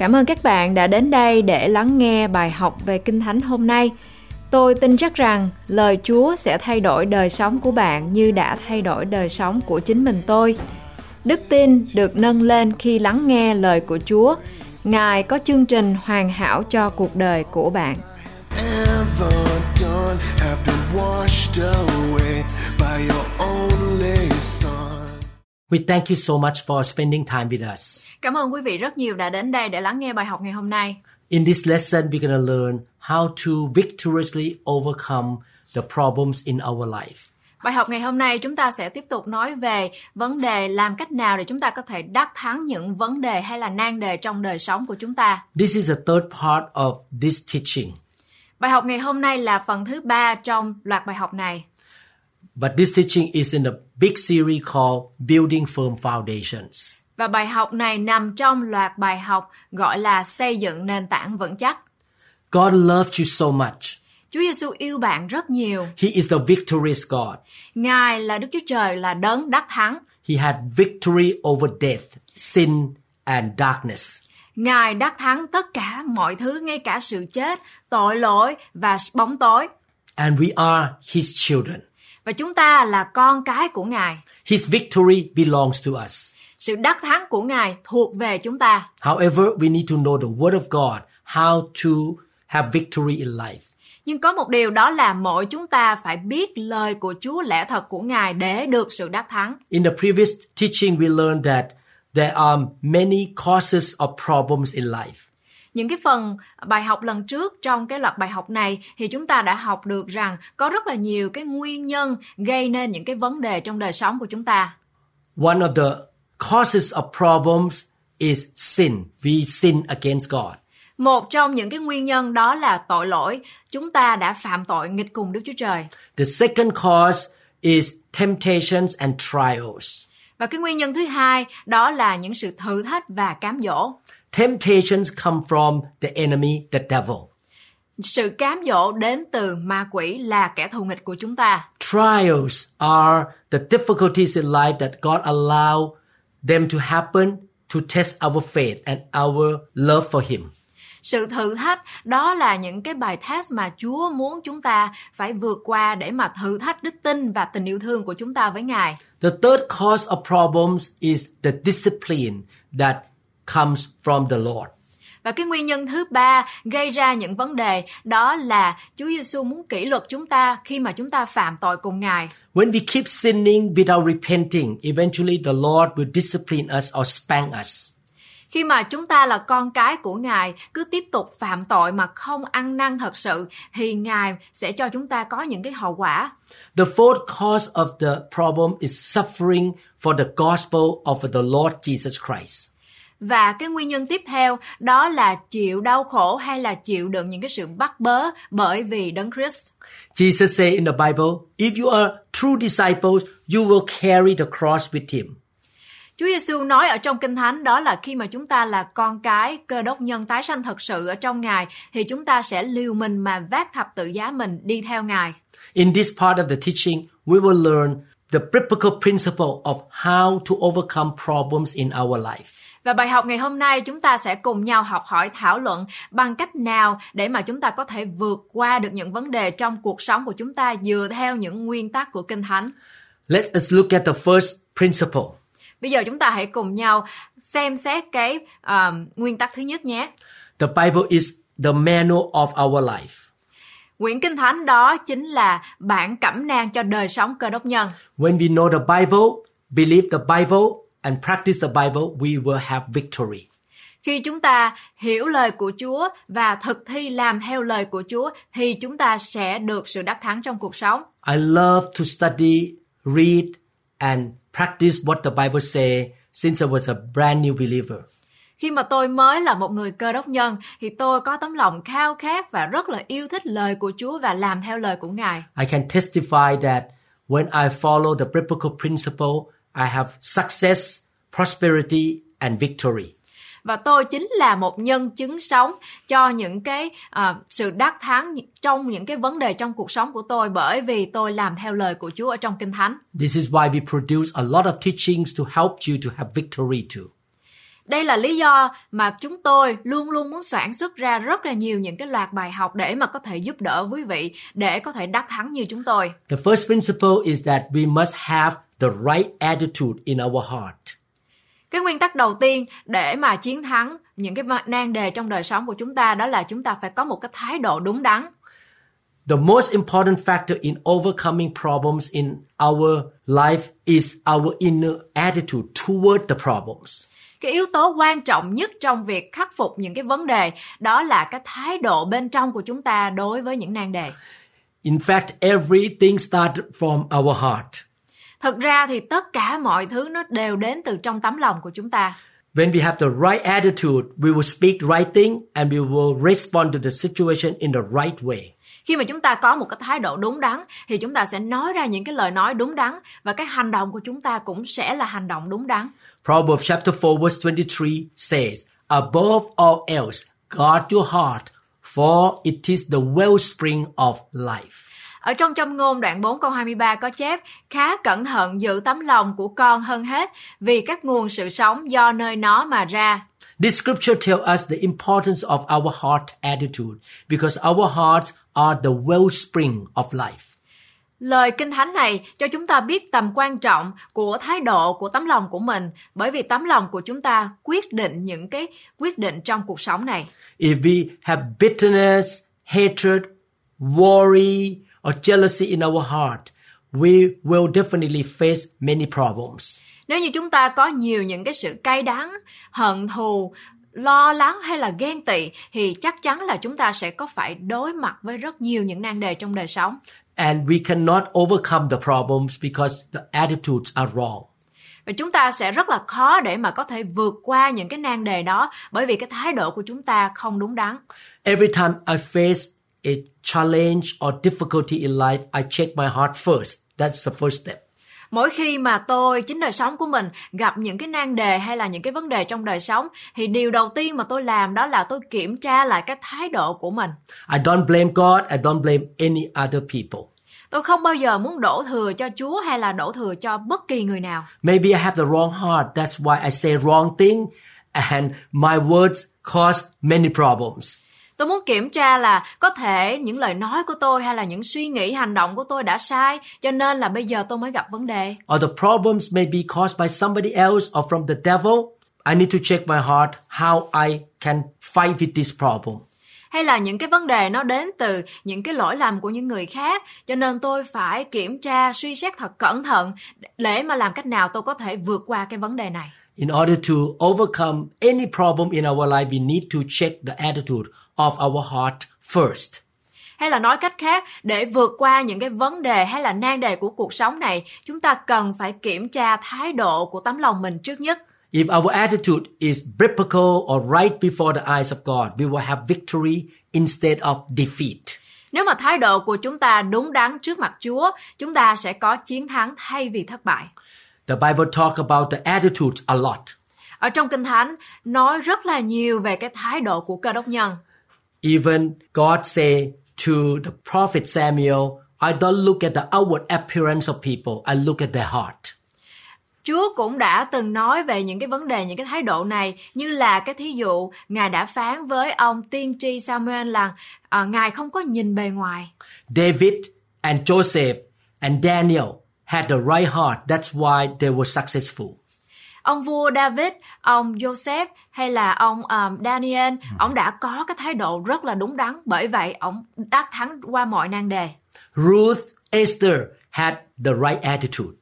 Cảm ơn các bạn đã đến đây để lắng nghe bài học về Kinh Thánh hôm nay. Tôi tin chắc rằng lời Chúa sẽ thay đổi đời sống của bạn như đã thay đổi đời sống của chính mình tôi. Đức tin được nâng lên khi lắng nghe lời của Chúa. Ngài có chương trình hoàn hảo cho cuộc đời của bạn. ever done, have been washed away by your. We thank you so much for spending time with us. Cảm ơn quý vị rất nhiều đã đến đây để lắng nghe bài học ngày hôm nay. In this lesson, we're going to learn how to victoriously overcome the problems in our life. Bài học ngày hôm nay chúng ta sẽ tiếp tục nói về vấn đề làm cách nào để chúng ta có thể đắc thắng những vấn đề hay là nan đề trong đời sống của chúng ta. This is the third part of this teaching. Bài học ngày hôm nay là phần thứ ba trong loạt bài học này. But this teaching is in a big series called Building Firm Foundations. Và bài học này nằm trong loạt bài học gọi là xây dựng nền tảng vững chắc. God loved you so much. Chúa Giêsu yêu bạn rất nhiều. He is the victorious God. Ngài là Đức Chúa Trời là đấng đắc thắng. He had victory over death, sin, and darkness. Ngài đắc thắng tất cả mọi thứ, ngay cả sự chết, tội lỗi và bóng tối. And we are His children. Và chúng ta là con cái của Ngài. His victory belongs to us. Sự đắc thắng của Ngài thuộc về chúng ta. However, we need to know the Word of God, how to have victory in life. Nhưng có một điều đó là mỗi chúng ta phải biết lời của Chúa lẽ thật của Ngài để được sự đắc thắng. In the previous teaching, we learned that there are many causes of problems in life. Những cái phần bài học lần trước trong cái loạt bài học này thì chúng ta đã học được rằng có rất là nhiều cái nguyên nhân gây nên những cái vấn đề trong đời sống của chúng ta. One of the causes of problems is sin. We sin against God. Một trong những cái nguyên nhân đó là tội lỗi. Chúng ta đã phạm tội nghịch cùng Đức Chúa Trời. The second cause is temptations and trials. Và cái nguyên nhân thứ hai đó là những sự thử thách và cám dỗ. Temptations come from the enemy, the devil. Sự cám dỗ đến từ ma quỷ là kẻ thù nghịch của chúng ta. Trials are the difficulties in life that God allow them to happen to test our faith and our love for Him. Sự thử thách đó là những cái bài test mà Chúa muốn chúng ta phải vượt qua để mà thử thách đức tin và tình yêu thương của chúng ta với Ngài. The third cause of problems is the discipline that comes from the Lord. Và cái nguyên nhân thứ ba gây ra những vấn đề đó là Chúa Giêsu muốn kỷ luật chúng ta khi mà chúng ta phạm tội cùng Ngài. When we keep sinning without repenting, eventually the Lord will discipline us or spank us. Khi mà chúng ta là con cái của Ngài cứ tiếp tục phạm tội mà không ăn năn thật sự thì Ngài sẽ cho chúng ta có những cái hậu quả. The fourth cause of the problem is suffering for the gospel of the Lord Jesus Christ. Và cái nguyên nhân tiếp theo đó là chịu đau khổ hay là chịu đựng những cái sự bắt bớ bởi vì Đấng Christ. Jesus said in the Bible, if you are true disciples, you will carry the cross with him. Chúa Giêsu nói ở trong Kinh Thánh đó là khi mà chúng ta là con cái cơ đốc nhân tái sanh thật sự ở trong Ngài thì chúng ta sẽ liều mình mà vác thập tự giá mình đi theo Ngài. In this part of the teaching, we will learn the biblical principle of how to overcome problems in our life. Và bài học ngày hôm nay chúng ta sẽ cùng nhau học hỏi thảo luận bằng cách nào để mà chúng ta có thể vượt qua được những vấn đề trong cuộc sống của chúng ta dựa theo những nguyên tắc của Kinh Thánh. Let us look at the first principle. Bây giờ chúng ta hãy cùng nhau xem xét cái um, nguyên tắc thứ nhất nhé. The Bible is the manual of our life. Quyển Kinh Thánh đó chính là bản cẩm nang cho đời sống cơ đốc nhân. When we know the Bible, believe the Bible, and practice the Bible, we will have victory. Khi chúng ta hiểu lời của Chúa và thực thi làm theo lời của Chúa thì chúng ta sẽ được sự đắc thắng trong cuộc sống. I love to study, read, and practice what the Bible say since I was a brand new believer. Khi mà tôi mới là một người cơ đốc nhân thì tôi có tấm lòng khao khát và rất là yêu thích lời của Chúa và làm theo lời của Ngài. I can testify that when I follow the biblical principle, I have success, prosperity, and victory. Và tôi chính là một nhân chứng sống cho những cái à, sự đắc thắng trong những cái vấn đề trong cuộc sống của tôi bởi vì tôi làm theo lời của Chúa ở trong Kinh Thánh. This is why we produce a lot of teachings to help you to have victory too. Đây là lý do mà chúng tôi luôn luôn muốn sản xuất ra rất là nhiều những cái loạt bài học để mà có thể giúp đỡ quý vị để có thể đắc thắng như chúng tôi. The first principle is that we must have the right attitude in our heart. Cái nguyên tắc đầu tiên để mà chiến thắng những cái nan đề trong đời sống của chúng ta đó là chúng ta phải có một cái thái độ đúng đắn. The most important factor in overcoming problems in our life is our inner attitude toward the problems. Cái yếu tố quan trọng nhất trong việc khắc phục những cái vấn đề đó là cái thái độ bên trong của chúng ta đối với những nan đề. In fact, everything started from our heart. Thực ra thì tất cả mọi thứ nó đều đến từ trong tấm lòng của chúng ta. When we have the right attitude, we will speak right thing and we will respond to the situation in the right way. Khi mà chúng ta có một cái thái độ đúng đắn thì chúng ta sẽ nói ra những cái lời nói đúng đắn và cái hành động của chúng ta cũng sẽ là hành động đúng đắn. Proverbs chapter 4 verse 23 says, Above all else, guard your heart, for it is the wellspring of life. Ở trong châm ngôn đoạn 4 câu 23 có chép khá cẩn thận giữ tấm lòng của con hơn hết vì các nguồn sự sống do nơi nó mà ra. This scripture tells us the importance of our heart attitude because our hearts are the wellspring of life. Lời Kinh Thánh này cho chúng ta biết tầm quan trọng của thái độ của tấm lòng của mình bởi vì tấm lòng của chúng ta quyết định những cái quyết định trong cuộc sống này. If we have bitterness, hatred, worry, or jealousy in our heart, we will definitely face many problems. Nếu như chúng ta có nhiều những cái sự cay đắng, hận thù, lo lắng hay là ghen tị thì chắc chắn là chúng ta sẽ có phải đối mặt với rất nhiều những nan đề trong đời sống. And we cannot overcome the problems because the attitudes are wrong. Và chúng ta sẽ rất là khó để mà có thể vượt qua những cái nan đề đó bởi vì cái thái độ của chúng ta không đúng đắn. Every time I face a challenge or difficulty in life, I check my heart first. That's the first step. Mỗi khi mà tôi chính đời sống của mình gặp những cái nan đề hay là những cái vấn đề trong đời sống thì điều đầu tiên mà tôi làm đó là tôi kiểm tra lại cái thái độ của mình. I don't blame God, I don't blame any other people. Tôi không bao giờ muốn đổ thừa cho Chúa hay là đổ thừa cho bất kỳ người nào. Maybe I have the wrong heart. That's why I say wrong thing and my words cause many problems. Tôi muốn kiểm tra là có thể những lời nói của tôi hay là những suy nghĩ hành động của tôi đã sai cho nên là bây giờ tôi mới gặp vấn đề. Or the problems may be caused by somebody else or from the devil. I need to check my heart how I can fight with this problem. Hay là những cái vấn đề nó đến từ những cái lỗi lầm của những người khác cho nên tôi phải kiểm tra suy xét thật cẩn thận để mà làm cách nào tôi có thể vượt qua cái vấn đề này. In order to overcome any problem in our life, we need to check the attitude of our heart first. Hay là nói cách khác, để vượt qua những cái vấn đề hay là nan đề của cuộc sống này, chúng ta cần phải kiểm tra thái độ của tấm lòng mình trước nhất. If our attitude is biblical or right before the eyes of God, we will have victory instead of defeat. Nếu mà thái độ của chúng ta đúng đắn trước mặt Chúa, chúng ta sẽ có chiến thắng thay vì thất bại. The Bible talk about the attitudes a lot. Ở trong Kinh Thánh nói rất là nhiều về cái thái độ của cơ đốc nhân. Even God say to the prophet Samuel, I don't look at the outward appearance of people, I look at their heart. Chúa cũng đã từng nói về những cái vấn đề, những cái thái độ này như là cái thí dụ Ngài đã phán với ông tiên tri Samuel là uh, Ngài không có nhìn bề ngoài. David and Joseph and Daniel had the right heart. That's why they were successful. Ông vua David, ông Joseph hay là ông um, Daniel, ông đã có cái thái độ rất là đúng đắn, bởi vậy ông đắc thắng qua mọi nan đề. Ruth, Esther had the right attitude.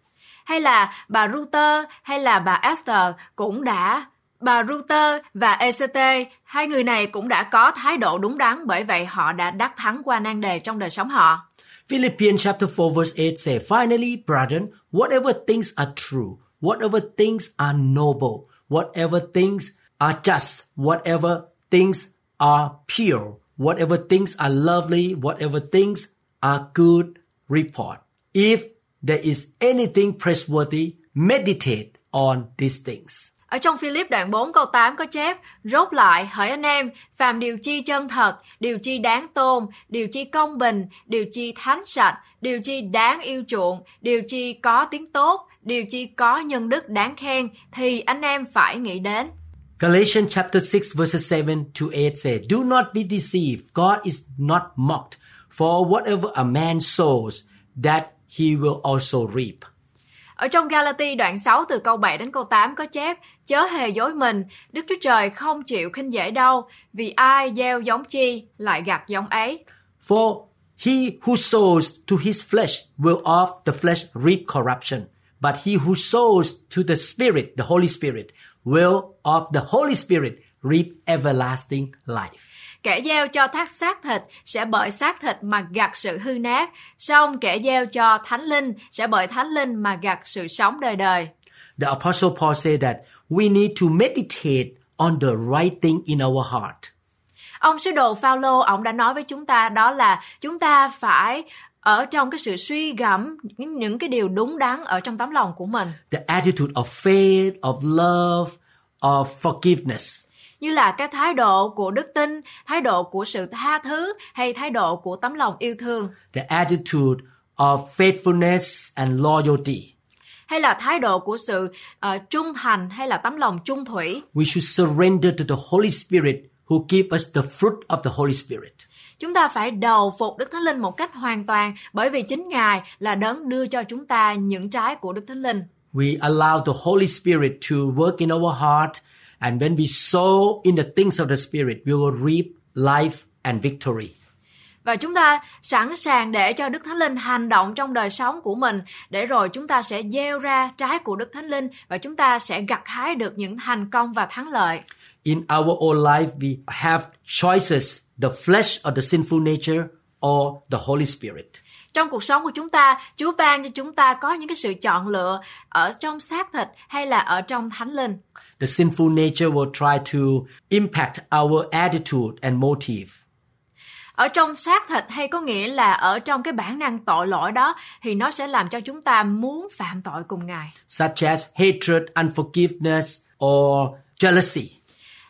Hay là bà Ruther hay là bà Esther cũng đã bà Ruther và ECT, hai người này cũng đã có thái độ đúng đắn bởi vậy họ đã đắc thắng qua nan đề trong đời sống họ. Philippians chapter 4 verse 8 say, Finally, brethren, whatever things are true, whatever things are noble, whatever things are just, whatever things are pure, whatever things are lovely, whatever things are good report. If there is anything praiseworthy, meditate on these things. Ở trong Philip đoạn 4 câu 8 có chép Rốt lại hỡi anh em Phàm điều chi chân thật Điều chi đáng tôn Điều chi công bình Điều chi thánh sạch Điều chi đáng yêu chuộng Điều chi có tiếng tốt Điều chi có nhân đức đáng khen Thì anh em phải nghĩ đến Galatians chapter 6 verses 7 to 8 say, Do not be deceived. God is not mocked. For whatever a man sows, that he will also reap. Ở trong Galati đoạn 6 từ câu 7 đến câu 8 có chép, chớ hề dối mình, Đức Chúa Trời không chịu khinh dễ đâu, vì ai gieo giống chi lại gặt giống ấy. For he who sows to his flesh will of the flesh reap corruption, but he who sows to the Spirit, the Holy Spirit, will of the Holy Spirit reap everlasting life. Kẻ gieo cho thác xác thịt sẽ bởi xác thịt mà gặt sự hư nát, song kẻ gieo cho thánh linh sẽ bởi thánh linh mà gặt sự sống đời đời. The Apostle Paul said that we need to meditate on the right thing in our heart. Ông sứ đồ Phaolô ông đã nói với chúng ta đó là chúng ta phải ở trong cái sự suy gẫm những, những cái điều đúng đắn ở trong tấm lòng của mình The attitude of faith, of love, of forgiveness. Như là cái thái độ của đức tin, thái độ của sự tha thứ hay thái độ của tấm lòng yêu thương The attitude of faithfulness and loyalty. hay là thái độ của sự ờ, trung thành hay là tấm lòng trung thủy. We should surrender to the Holy Spirit who give us the fruit of the Holy Spirit. Chúng ta phải đầu phục Đức Thánh Linh một cách hoàn toàn bởi vì chính Ngài là đấng đưa cho chúng ta những trái của Đức Thánh Linh. We allow the Holy Spirit to work in our heart, and when we sow in the things of the Spirit, we will reap life and victory. Và chúng ta sẵn sàng để cho Đức Thánh Linh hành động trong đời sống của mình để rồi chúng ta sẽ gieo ra trái của Đức Thánh Linh và chúng ta sẽ gặt hái được những thành công và thắng lợi. In our own life, we have choices the flesh or the sinful nature or the Holy Spirit. Trong cuộc sống của chúng ta, Chúa ban cho chúng ta có những cái sự chọn lựa ở trong xác thịt hay là ở trong thánh linh. The sinful nature will try to impact our attitude and motive. Ở trong xác thịt hay có nghĩa là ở trong cái bản năng tội lỗi đó thì nó sẽ làm cho chúng ta muốn phạm tội cùng Ngài. such as hatred, unforgiveness, or jealousy.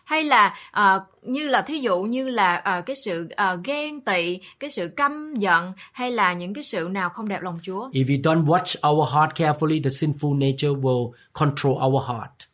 Hay là ờ, như là thí dụ như là ờ, cái sự ờ, ghen tị, cái sự căm giận hay là những cái sự nào không đẹp lòng Chúa. If we don't watch our heart carefully, the sinful nature will control our heart.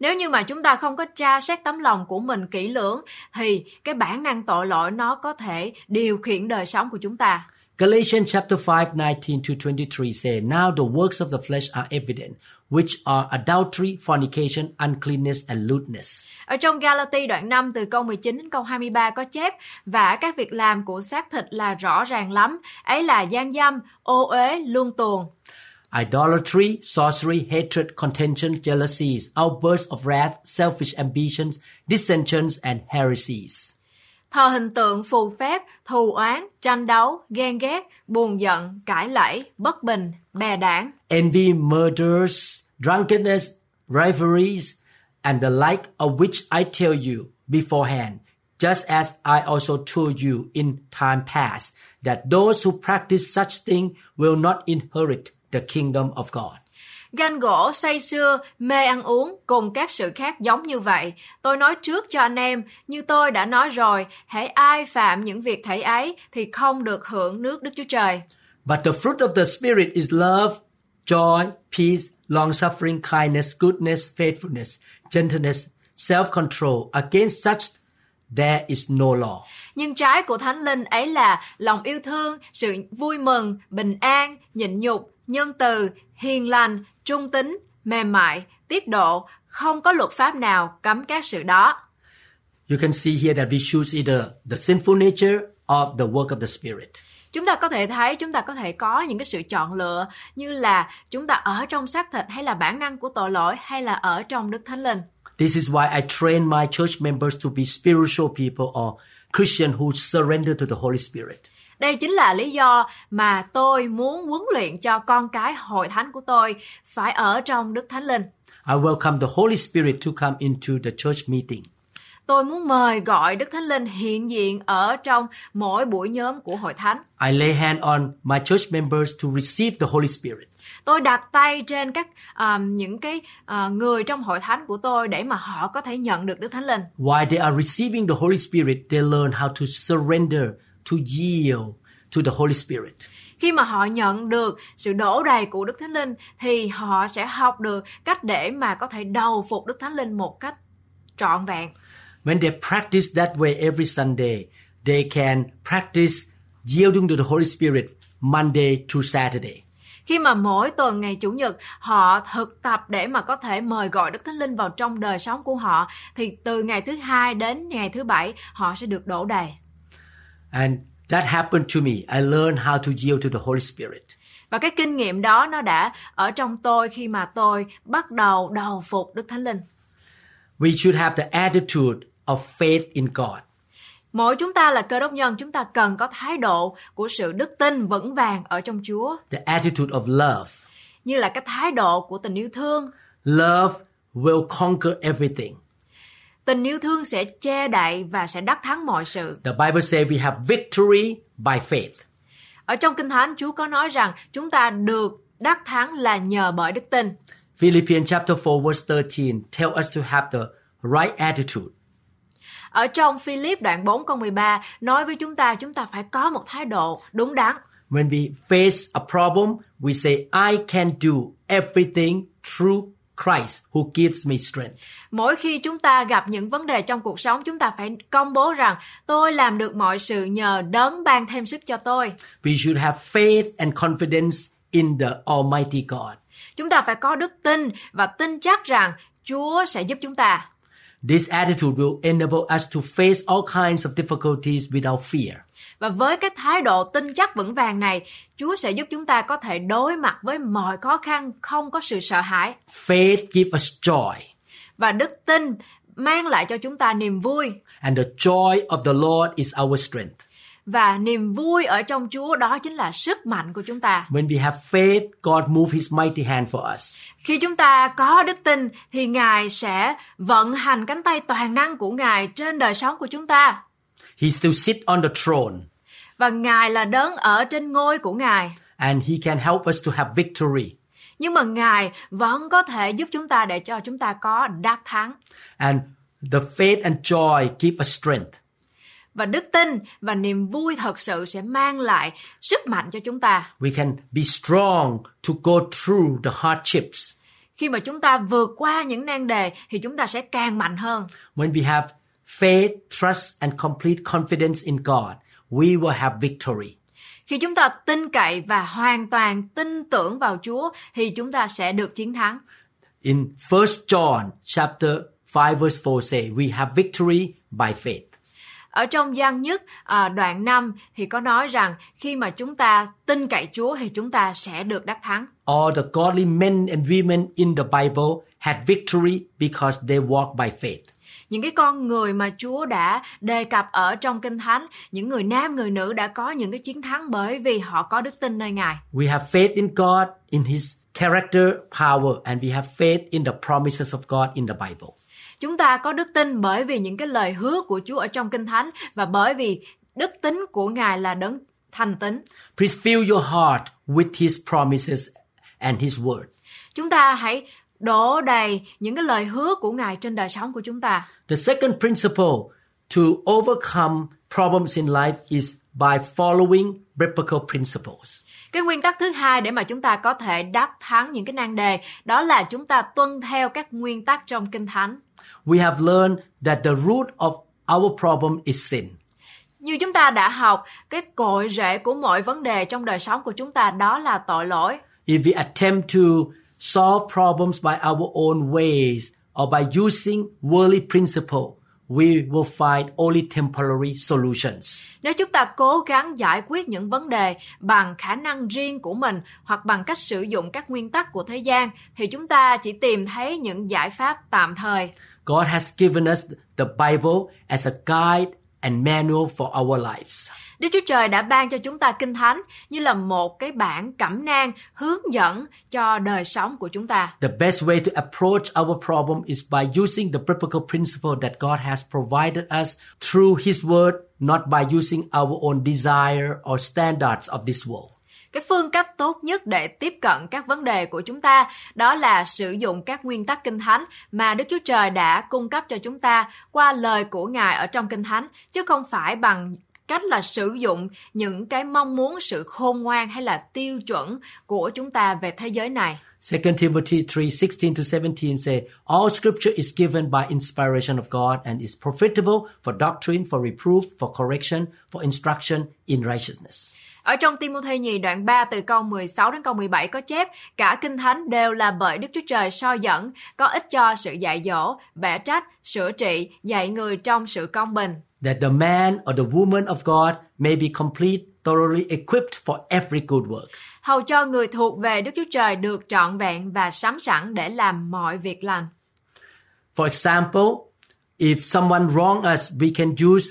Nếu như mà chúng ta không có tra xét tấm lòng của mình kỹ lưỡng thì cái bản năng tội lỗi nó có thể điều khiển đời sống của chúng ta. Galatians chapter 5, 19 to 23 say, Now the works of the flesh are evident, which are adultery, fornication, uncleanness, and lewdness. Ở trong Galati đoạn 5 từ câu 19 đến câu 23 có chép và các việc làm của xác thịt là rõ ràng lắm, ấy là gian dâm, ô uế, luân tuồng, Idolatry, sorcery, hatred, contention, jealousies, outbursts of wrath, selfish ambitions, dissensions, and heresies thờ hình tượng phù phép, thù oán, tranh đấu, ghen ghét, buồn giận, cãi lẫy, bất bình, bè đảng, envy, murders, drunkenness, rivalries, and the like of which I tell you beforehand, just as I also told you in time past, that those who practice such thing will not inherit the kingdom of God. Ganh gỗ, say sưa, mê ăn uống cùng các sự khác giống như vậy. Tôi nói trước cho anh em, như tôi đã nói rồi, hãy ai phạm những việc thể ấy thì không được hưởng nước Đức Chúa Trời. But the fruit of the Spirit is love, joy, peace, long suffering, kindness, goodness, faithfulness, gentleness, self control. Against such there is no law. Nhưng trái của Thánh Linh ấy là lòng yêu thương, sự vui mừng, bình an, nhịn nhục, nhân từ, hiền lành, trung tính, mềm mại, tiết độ, không có luật pháp nào cấm các sự đó. You can see here that we choose either the sinful nature or the work of the Spirit. Chúng ta có thể thấy chúng ta có thể có những cái sự chọn lựa như là chúng ta ở trong xác thịt hay là bản năng của tội lỗi hay là ở trong Đức Thánh Linh. This is why I train my church members to be spiritual people or Christian who surrender to the Holy Spirit. Đây chính là lý do mà tôi muốn huấn luyện cho con cái hội thánh của tôi phải ở trong Đức Thánh Linh. I welcome the Holy Spirit to come into the church meeting. Tôi muốn mời gọi Đức Thánh Linh hiện diện ở trong mỗi buổi nhóm của hội thánh. I lay hand on my church members to receive the Holy Spirit. Tôi đặt tay trên các um, những cái uh, người trong hội thánh của tôi để mà họ có thể nhận được Đức Thánh Linh. While they are receiving the Holy Spirit, they learn how to surrender, to yield to the Holy Spirit. Khi mà họ nhận được sự đổ đầy của Đức Thánh Linh thì họ sẽ học được cách để mà có thể đầu phục Đức Thánh Linh một cách trọn vẹn. When they practice that way every Sunday, they can practice yielding to the Holy Spirit Monday to Saturday. Khi mà mỗi tuần ngày Chủ nhật họ thực tập để mà có thể mời gọi Đức Thánh Linh vào trong đời sống của họ thì từ ngày thứ hai đến ngày thứ bảy họ sẽ được đổ đầy. And that happened to me. I learned how to yield to the Holy Spirit. Và cái kinh nghiệm đó nó đã ở trong tôi khi mà tôi bắt đầu đầu phục Đức Thánh Linh. We should have the attitude of faith in God. Mỗi chúng ta là cơ đốc nhân, chúng ta cần có thái độ của sự đức tin vững vàng ở trong Chúa, the attitude of love. như là cái thái độ của tình yêu thương. Love will conquer everything. Tình yêu thương sẽ che đậy và sẽ đắc thắng mọi sự. The Bible says we have victory by faith. Ở trong Kinh Thánh, Chúa có nói rằng chúng ta được đắc thắng là nhờ bởi đức tin. Philippians chapter 4 verse 13 tell us to have the right attitude. Ở trong Philip đoạn 4 câu 13 nói với chúng ta chúng ta phải có một thái độ đúng đắn. When we face a problem, we say, I can do everything through Christ who gives me strength. Mỗi khi chúng ta gặp những vấn đề trong cuộc sống, chúng ta phải công bố rằng tôi làm được mọi sự nhờ đấng ban thêm sức cho tôi. We should have faith and confidence in the Almighty God. Chúng ta phải có đức tin và tin chắc rằng Chúa sẽ giúp chúng ta. This attitude will enable us to face all kinds of difficulties without fear. Và với cái thái độ tin chắc vững vàng này, Chúa sẽ giúp chúng ta có thể đối mặt với mọi khó khăn không có sự sợ hãi. Faith gives us joy, Và đức tin mang lại cho chúng ta niềm vui. and the joy of the Lord is our strength. Và niềm vui ở trong Chúa đó chính là sức mạnh của chúng ta. When we have faith, God move his mighty hand for us. Khi chúng ta có đức tin thì Ngài sẽ vận hành cánh tay toàn năng của Ngài trên đời sống của chúng ta. He still sit on the throne Và Ngài là đấng ở trên ngôi của Ngài. and he can help us to have victory. Nhưng mà Ngài vẫn có thể giúp chúng ta để cho chúng ta có đắc thắng. And the faith and joy give us strength. Và đức tin và niềm vui thật sự sẽ mang lại sức mạnh cho chúng ta. We can be strong to go through the hardships. Khi mà chúng ta vượt qua những nan đề thì chúng ta sẽ càng mạnh hơn. When we have faith, trust, and complete confidence in God, we will have victory. Khi chúng ta tin cậy và hoàn toàn tin tưởng vào Chúa thì chúng ta sẽ được chiến thắng. In 1 John chapter 5 verse 4 say, we have victory by faith. Ở trong gian nhất à, đoạn 5 thì có nói rằng khi mà chúng ta tin cậy Chúa thì chúng ta sẽ được đắc thắng. All the godly men and women in the Bible had victory because they walk by faith. Những cái con người mà Chúa đã đề cập ở trong Kinh Thánh, những người nam, người nữ đã có những cái chiến thắng bởi vì họ có đức tin nơi Ngài. We have faith in God, in His character, power, and we have faith in the promises of God in the Bible. Chúng ta có đức tin bởi vì những cái lời hứa của Chúa ở trong Kinh Thánh và bởi vì đức tính của Ngài là đấng thành tín. Please fill your heart with His promises and His word. Chúng ta hãy đổ đầy những cái lời hứa của Ngài trên đời sống của chúng ta. The second principle to overcome problems in life is by following biblical principles. Cái nguyên tắc thứ hai để mà chúng ta có thể đắc thắng những cái nan đề đó là chúng ta tuân theo các nguyên tắc trong Kinh Thánh. We have learned that the root of our problem is sin. Như chúng ta đã học, cái cội rễ của mọi vấn đề trong đời sống của chúng ta đó là tội lỗi. If we attempt to solve problems by our own ways or by using worldly principle, we will find only temporary solutions. Nếu chúng ta cố gắng giải quyết những vấn đề bằng khả năng riêng của mình hoặc bằng cách sử dụng các nguyên tắc của thế gian thì chúng ta chỉ tìm thấy những giải pháp tạm thời. God has given us the Bible as a guide and manual for our lives. Đức Chúa Trời đã ban cho chúng ta Kinh Thánh như là một cái bản cẩm nang hướng dẫn cho đời sống của chúng ta. The best way to approach our problem is by using the biblical principle that God has provided us through His Word, not by using our own desire or standards of this world. Cái phương cách tốt nhất để tiếp cận các vấn đề của chúng ta đó là sử dụng các nguyên tắc Kinh Thánh mà Đức Chúa Trời đã cung cấp cho chúng ta qua lời của Ngài ở trong Kinh Thánh, chứ không phải bằng cách là sử dụng những cái mong muốn sự khôn ngoan hay là tiêu chuẩn của chúng ta về thế giới này. 2 Timothy 3:16 to 17 say, All scripture is given by inspiration of God and is profitable for doctrine, for reproof, for correction, for instruction in righteousness. Ở trong Timothy nhì đoạn 3 từ câu 16 đến câu 17 có chép cả kinh thánh đều là bởi Đức Chúa Trời soi dẫn, có ích cho sự dạy dỗ, bẻ trách, sửa trị, dạy người trong sự công bình. That the man or the woman of God may be complete, thoroughly equipped for every good work. Hầu cho người thuộc về Đức Chúa Trời được trọn vẹn và sắm sẵn để làm mọi việc lành. For example, if someone wrong us, we can use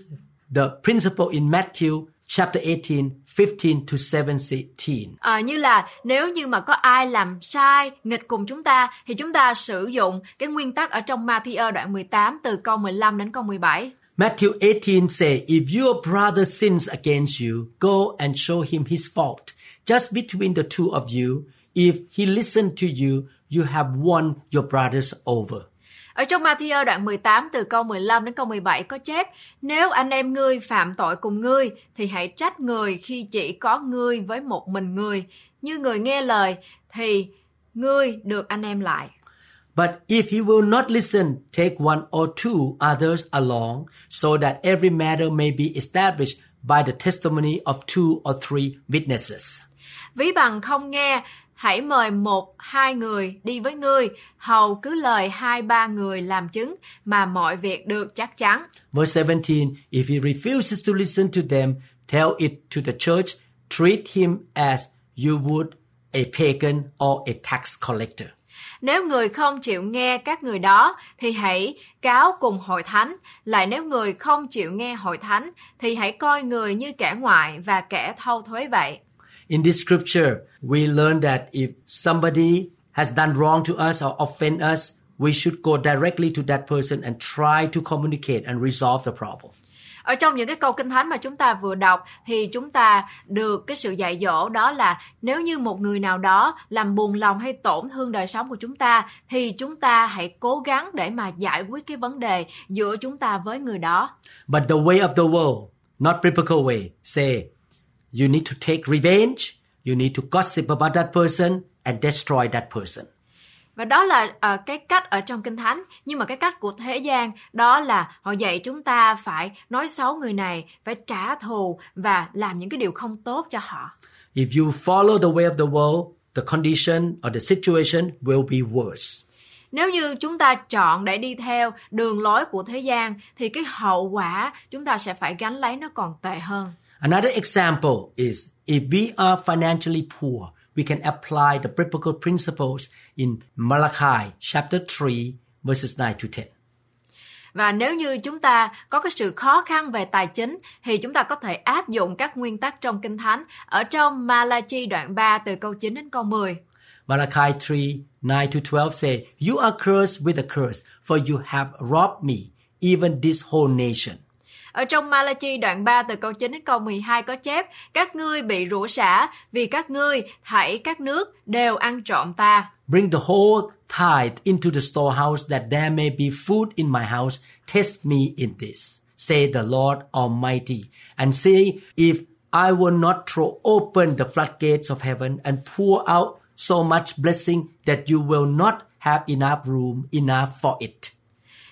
the principle in Matthew chapter 18, 15 to 17. À, như là nếu như mà có ai làm sai, nghịch cùng chúng ta thì chúng ta sử dụng cái nguyên tắc ở trong Matthew đoạn 18 từ câu 15 đến câu 17. Matthew 18 say, if your brother sins against you, go and show him his fault. Just between the two of you, if he listen to you, you have won your brothers over. Ở trong Matthew đoạn 18 từ câu 15 đến câu 17 có chép Nếu anh em ngươi phạm tội cùng ngươi thì hãy trách người khi chỉ có ngươi với một mình ngươi. Như người nghe lời thì ngươi được anh em lại. But if he will not listen, take one or two others along, so that every matter may be established by the testimony of two or three witnesses. Ví bằng không nghe, hãy mời một, hai người đi với ngươi, hầu cứ lời hai ba người làm chứng mà mọi việc được chắc chắn. Verse 17 If he refuses to listen to them, tell it to the church, treat him as you would a pagan or a tax collector. Nếu người không chịu nghe các người đó thì hãy cáo cùng hội thánh. Lại nếu người không chịu nghe hội thánh thì hãy coi người như kẻ ngoại và kẻ thâu thuế vậy. In this scripture, we learn that if somebody has done wrong to us or offend us, we should go directly to that person and try to communicate and resolve the problem. Ở trong những cái câu kinh thánh mà chúng ta vừa đọc thì chúng ta được cái sự dạy dỗ đó là nếu như một người nào đó làm buồn lòng hay tổn thương đời sống của chúng ta thì chúng ta hãy cố gắng để mà giải quyết cái vấn đề giữa chúng ta với người đó. But the way of the world, not biblical way, say you need to take revenge, you need to gossip about that person and destroy that person. Và đó là ờ, cái cách ở trong kinh thánh, nhưng mà cái cách của thế gian đó là họ dạy chúng ta phải nói xấu người này, phải trả thù và làm những cái điều không tốt cho họ. If you follow the way of the world, the condition or the situation will be worse. Nếu như chúng ta chọn để đi theo đường lối của thế gian thì cái hậu quả chúng ta sẽ phải gánh lấy nó còn tệ hơn. Another example is if we are financially poor, we can apply the biblical principles in Malachi chapter 3 verses 9 to 10. Và nếu như chúng ta có cái sự khó khăn về tài chính thì chúng ta có thể áp dụng các nguyên tắc trong Kinh Thánh ở trong Malachi đoạn 3 từ câu 9 đến câu 10. Malachi 3 9 to 12 say, You are cursed with a curse, for you have robbed me, even this whole nation. Ở trong Malachi đoạn 3 từ câu 9 đến câu 12 có chép Các ngươi bị rủa xả vì các ngươi thảy các nước đều ăn trộm ta. Bring the whole tithe into the storehouse that there may be food in my house. Test me in this, say the Lord Almighty, and see if I will not throw open the floodgates of heaven and pour out so much blessing that you will not have enough room enough for it.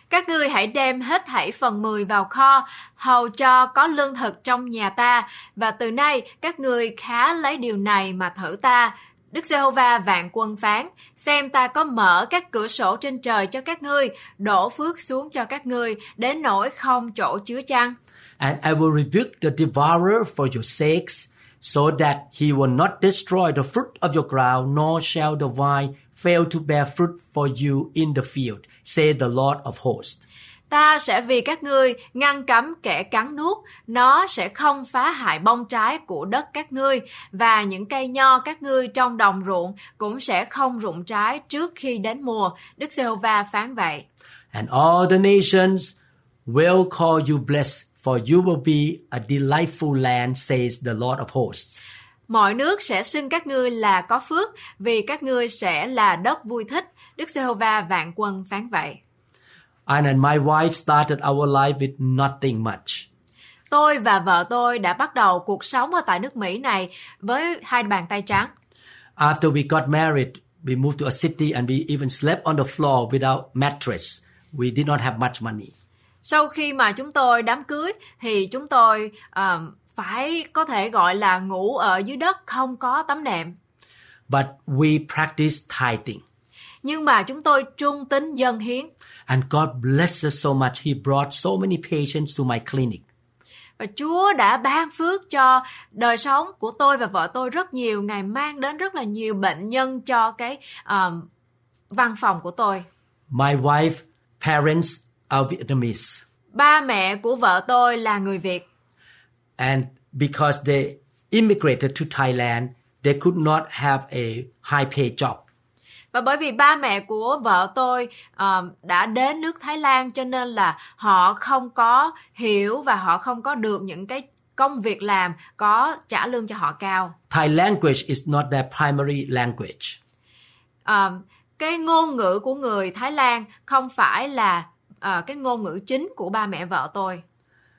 Các ngươi hãy đem hết thảy phần 10 vào kho, hầu cho có lương thực trong nhà ta, và từ nay các ngươi khá lấy điều này mà thử ta. Đức Giê-hô-va vạn quân phán, xem ta có mở các cửa sổ trên trời cho các ngươi, đổ phước xuống cho các ngươi, đến nỗi không chỗ chứa chăng. And I will rebuke the devourer for your sakes, so that he will not destroy the fruit of your ground, nor shall the vine fail to bear fruit for you in the field, say the Lord of hosts. Ta sẽ vì các ngươi ngăn cấm kẻ cắn nuốt, nó sẽ không phá hại bông trái của đất các ngươi, và những cây nho các ngươi trong đồng ruộng cũng sẽ không rụng trái trước khi đến mùa. Đức Giê-hô-va phán vậy. And all the nations will call you blessed, for you will be a delightful land, says the Lord of hosts. Mọi nước sẽ xưng các ngươi là có phước, vì các ngươi sẽ là đất vui thích. Đức Giê-hô-va vạn quân phán vậy. Anna and my wife started our life with nothing much. Tôi và vợ tôi đã bắt đầu cuộc sống ở tại nước Mỹ này với hai bàn tay trắng. After we got married, we moved to a city and we even slept on the floor without mattress. We did not have much money. Sau khi mà chúng tôi đám cưới thì chúng tôi ờ, phải có thể gọi là ngủ ở dưới đất không có tấm nệm. But we practiced tithing. Nhưng mà chúng tôi trung tín dân hiến And God blessed us so much. He brought so many patients to my clinic. và Chúa đã ban phước cho đời sống của tôi và vợ tôi rất nhiều. Ngài mang đến rất là nhiều bệnh nhân cho cái ờ, văn phòng của tôi. My wife, parents are Vietnamese. Ba mẹ của vợ tôi là người Việt. And because they immigrated to Thailand, they could not have a high pay job. Và bởi vì ba mẹ của vợ tôi ờ, đã đến nước Thái Lan cho nên là họ không có hiểu và họ không có được những cái công việc làm có trả lương cho họ cao. Thai language is not their primary language. Ờ, cái ngôn ngữ của người Thái Lan không phải là ờ, cái ngôn ngữ chính của ba mẹ vợ tôi.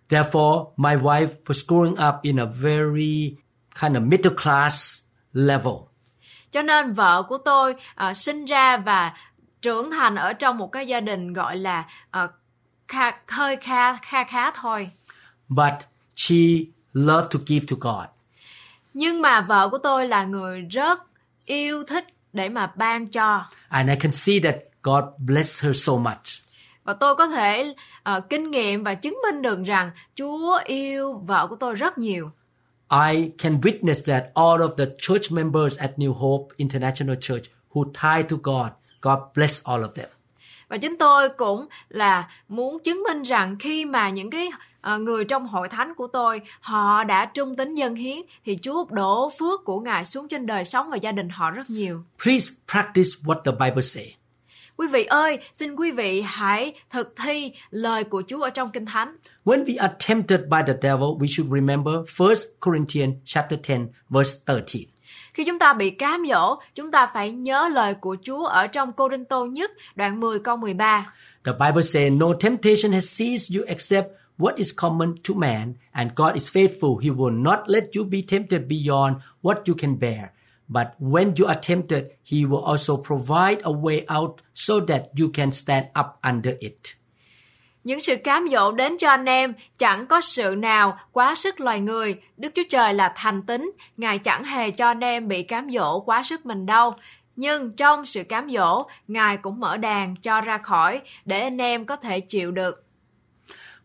Therefore, my wife was growing up in a very kind of middle class level. Cho nên vợ của tôi ờ, sinh ra và trưởng thành ở trong một cái gia đình gọi là ờ, kha, hơi kha kha khá thôi. But she loved to give to God. Nhưng mà vợ của tôi là người rất yêu thích để mà ban cho. And I can see that God blessed her so much. Và tôi có thể ờ, kinh nghiệm và chứng minh được rằng Chúa yêu vợ của tôi rất nhiều. I can witness that all of the church members at New Hope International Church who tithe to God, God bless all of them. Và chính tôi cũng là muốn chứng minh rằng khi mà những cái ờ, người trong hội thánh của tôi họ đã trung tín dân hiến thì Chúa đổ phước của Ngài xuống trên đời sống và gia đình họ rất nhiều. Please practice what the Bible say. Quý vị ơi, xin quý vị hãy thực thi lời của Chúa ở trong Kinh Thánh. When we are tempted by the devil, we should remember 1 Corinthians chapter 10 verse 13. Khi chúng ta bị cám dỗ, chúng ta phải nhớ lời của Chúa ở trong Cô Rinh Tô nhất đoạn 10 câu 13. The Bible says, No temptation has seized you except what is common to man, and God is faithful. He will not let you be tempted beyond what you can bear. But when you are tempted, He will also provide a way out so that you can stand up under it. Những sự cám dỗ đến cho anh em chẳng có sự nào quá sức loài người. Đức Chúa Trời là thành tín, Ngài chẳng hề cho anh em bị cám dỗ quá sức mình đâu. Nhưng trong sự cám dỗ, Ngài cũng mở đàn cho ra khỏi để anh em có thể chịu được.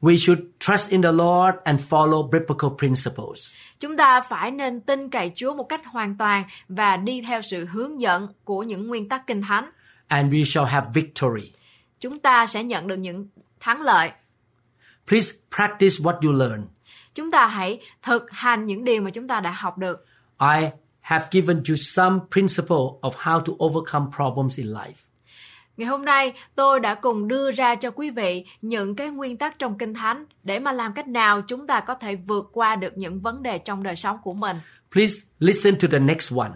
We should trust in the Lord and follow biblical principles. Chúng ta phải nên tin cậy Chúa một cách hoàn toàn và đi theo sự hướng dẫn của những nguyên tắc kinh thánh. And we shall have victory. Chúng ta sẽ nhận được những thắng lợi. Please practice what you learn. Chúng ta hãy thực hành những điều mà chúng ta đã học được. I have given you some principle of how to overcome problems in life. Ngày hôm nay, tôi đã cùng đưa ra cho quý vị những cái nguyên tắc trong Kinh Thánh để mà làm cách nào chúng ta có thể vượt qua được những vấn đề trong đời sống của mình. Please listen to the next one.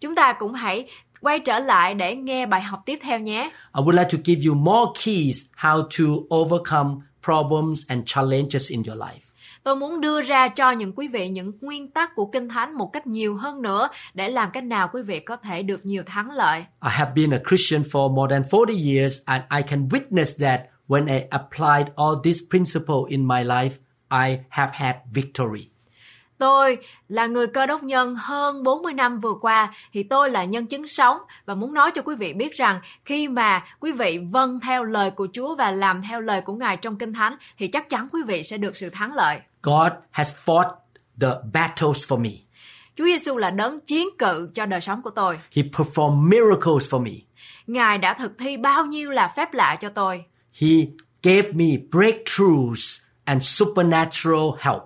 Chúng ta cũng hãy quay trở lại để nghe bài học tiếp theo nhé. I would like to give you more keys how to overcome problems and challenges in your life. Tôi muốn đưa ra cho những quý vị những nguyên tắc của Kinh Thánh một cách nhiều hơn nữa để làm cách nào quý vị có thể được nhiều thắng lợi. I have been a Christian for more than 40 years and I can witness that when I applied all these principles in my life, I have had victory. Tôi là người cơ đốc nhân hơn 40 năm vừa qua thì tôi là nhân chứng sống và muốn nói cho quý vị biết rằng khi mà quý vị vâng theo lời của Chúa và làm theo lời của Ngài trong Kinh Thánh thì chắc chắn quý vị sẽ được sự thắng lợi. God has fought the battles for me. Chúa Giêsu là đấng chiến cự cho đời sống của tôi. He performed miracles for me. Ngài đã thực thi bao nhiêu là phép lạ cho tôi. He gave me breakthroughs and supernatural help.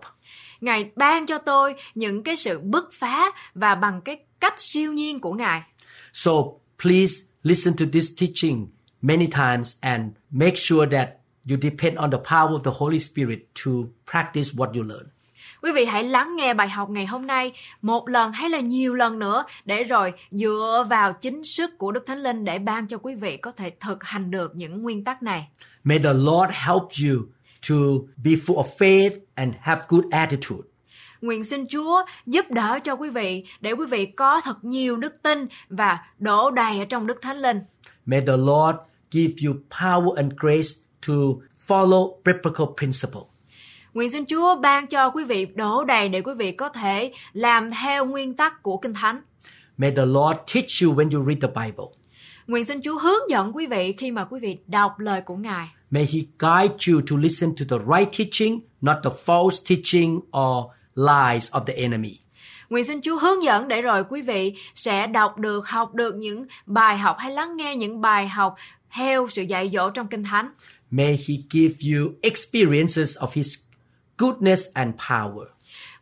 Ngài ban cho tôi những cái sự bứt phá và bằng cái cách siêu nhiên của Ngài. So please listen to this teaching many times and make sure that you depend on the power of the Holy Spirit to practice what you learn. Quý vị hãy lắng nghe bài học ngày hôm nay một lần hay là nhiều lần nữa để rồi dựa vào chính sức của Đức Thánh Linh để ban cho quý vị có thể thực hành được những nguyên tắc này. May the Lord help you to be full of faith and have good attitude. Nguyện xin Chúa giúp đỡ cho quý vị để quý vị có thật nhiều đức tin và đổ đầy ở trong Đức Thánh Linh. May the Lord give you power and grace to follow biblical principle. Nguyện xin Chúa ban cho quý vị đổ đầy để quý vị có thể làm theo nguyên tắc của Kinh Thánh. May the Lord teach you when you read the Bible. Nguyện xin Chúa hướng dẫn quý vị khi mà quý vị đọc lời của Ngài. May He guide you to listen to the right teaching, not the false teaching or lies of the enemy. Nguyện xin Chúa hướng dẫn để rồi quý vị sẽ đọc được, học được những bài học hay lắng nghe những bài học theo sự dạy dỗ trong Kinh Thánh. May He give you experiences of His goodness and power.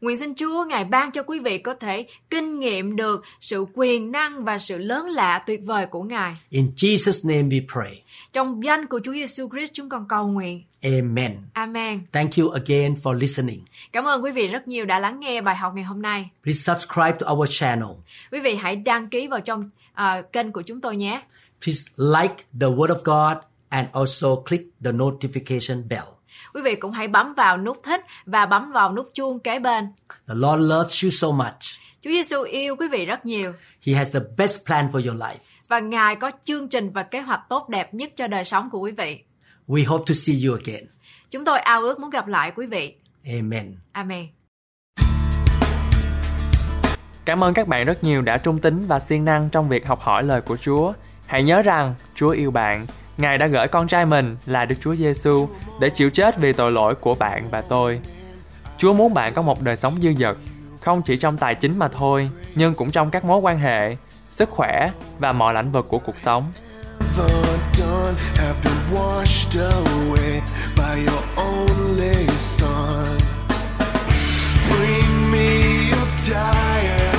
Nguyện xin Chúa Ngài ban cho quý vị có thể kinh nghiệm được sự quyền năng và sự lớn lạ tuyệt vời của Ngài. In Jesus' name we pray. Trong danh của Chúa Giêsu Christ chúng con cầu nguyện. Amen. Amen. Thank you again for listening. Cảm ơn quý vị rất nhiều đã lắng nghe bài học ngày hôm nay. Please subscribe to our channel. Quý vị hãy đăng ký vào trong à, kênh của chúng tôi nhé. Please like the Word of God and also click the notification bell. Quý vị cũng hãy bấm vào nút thích và bấm vào nút chuông kế bên. The Lord loves you so much. Chúa Giêsu yêu quý vị rất nhiều He has the best plan for your life. và Ngài có chương trình và kế hoạch tốt đẹp nhất cho đời sống của quý vị. We hope to see you again. Chúng tôi ao ước muốn gặp lại quý vị. Amen. Amen. Cảm ơn các bạn rất nhiều đã trung tín và siêng năng trong việc học hỏi lời của Chúa. Hãy nhớ rằng Chúa yêu bạn. Ngài đã gửi con trai mình là Đức Chúa Giêsu để chịu chết vì tội lỗi của bạn và tôi. Chúa muốn bạn có một đời sống dư dật, không chỉ trong tài chính mà thôi, nhưng cũng trong các mối quan hệ, sức khỏe và mọi lĩnh vực của cuộc sống. Bring me your tired,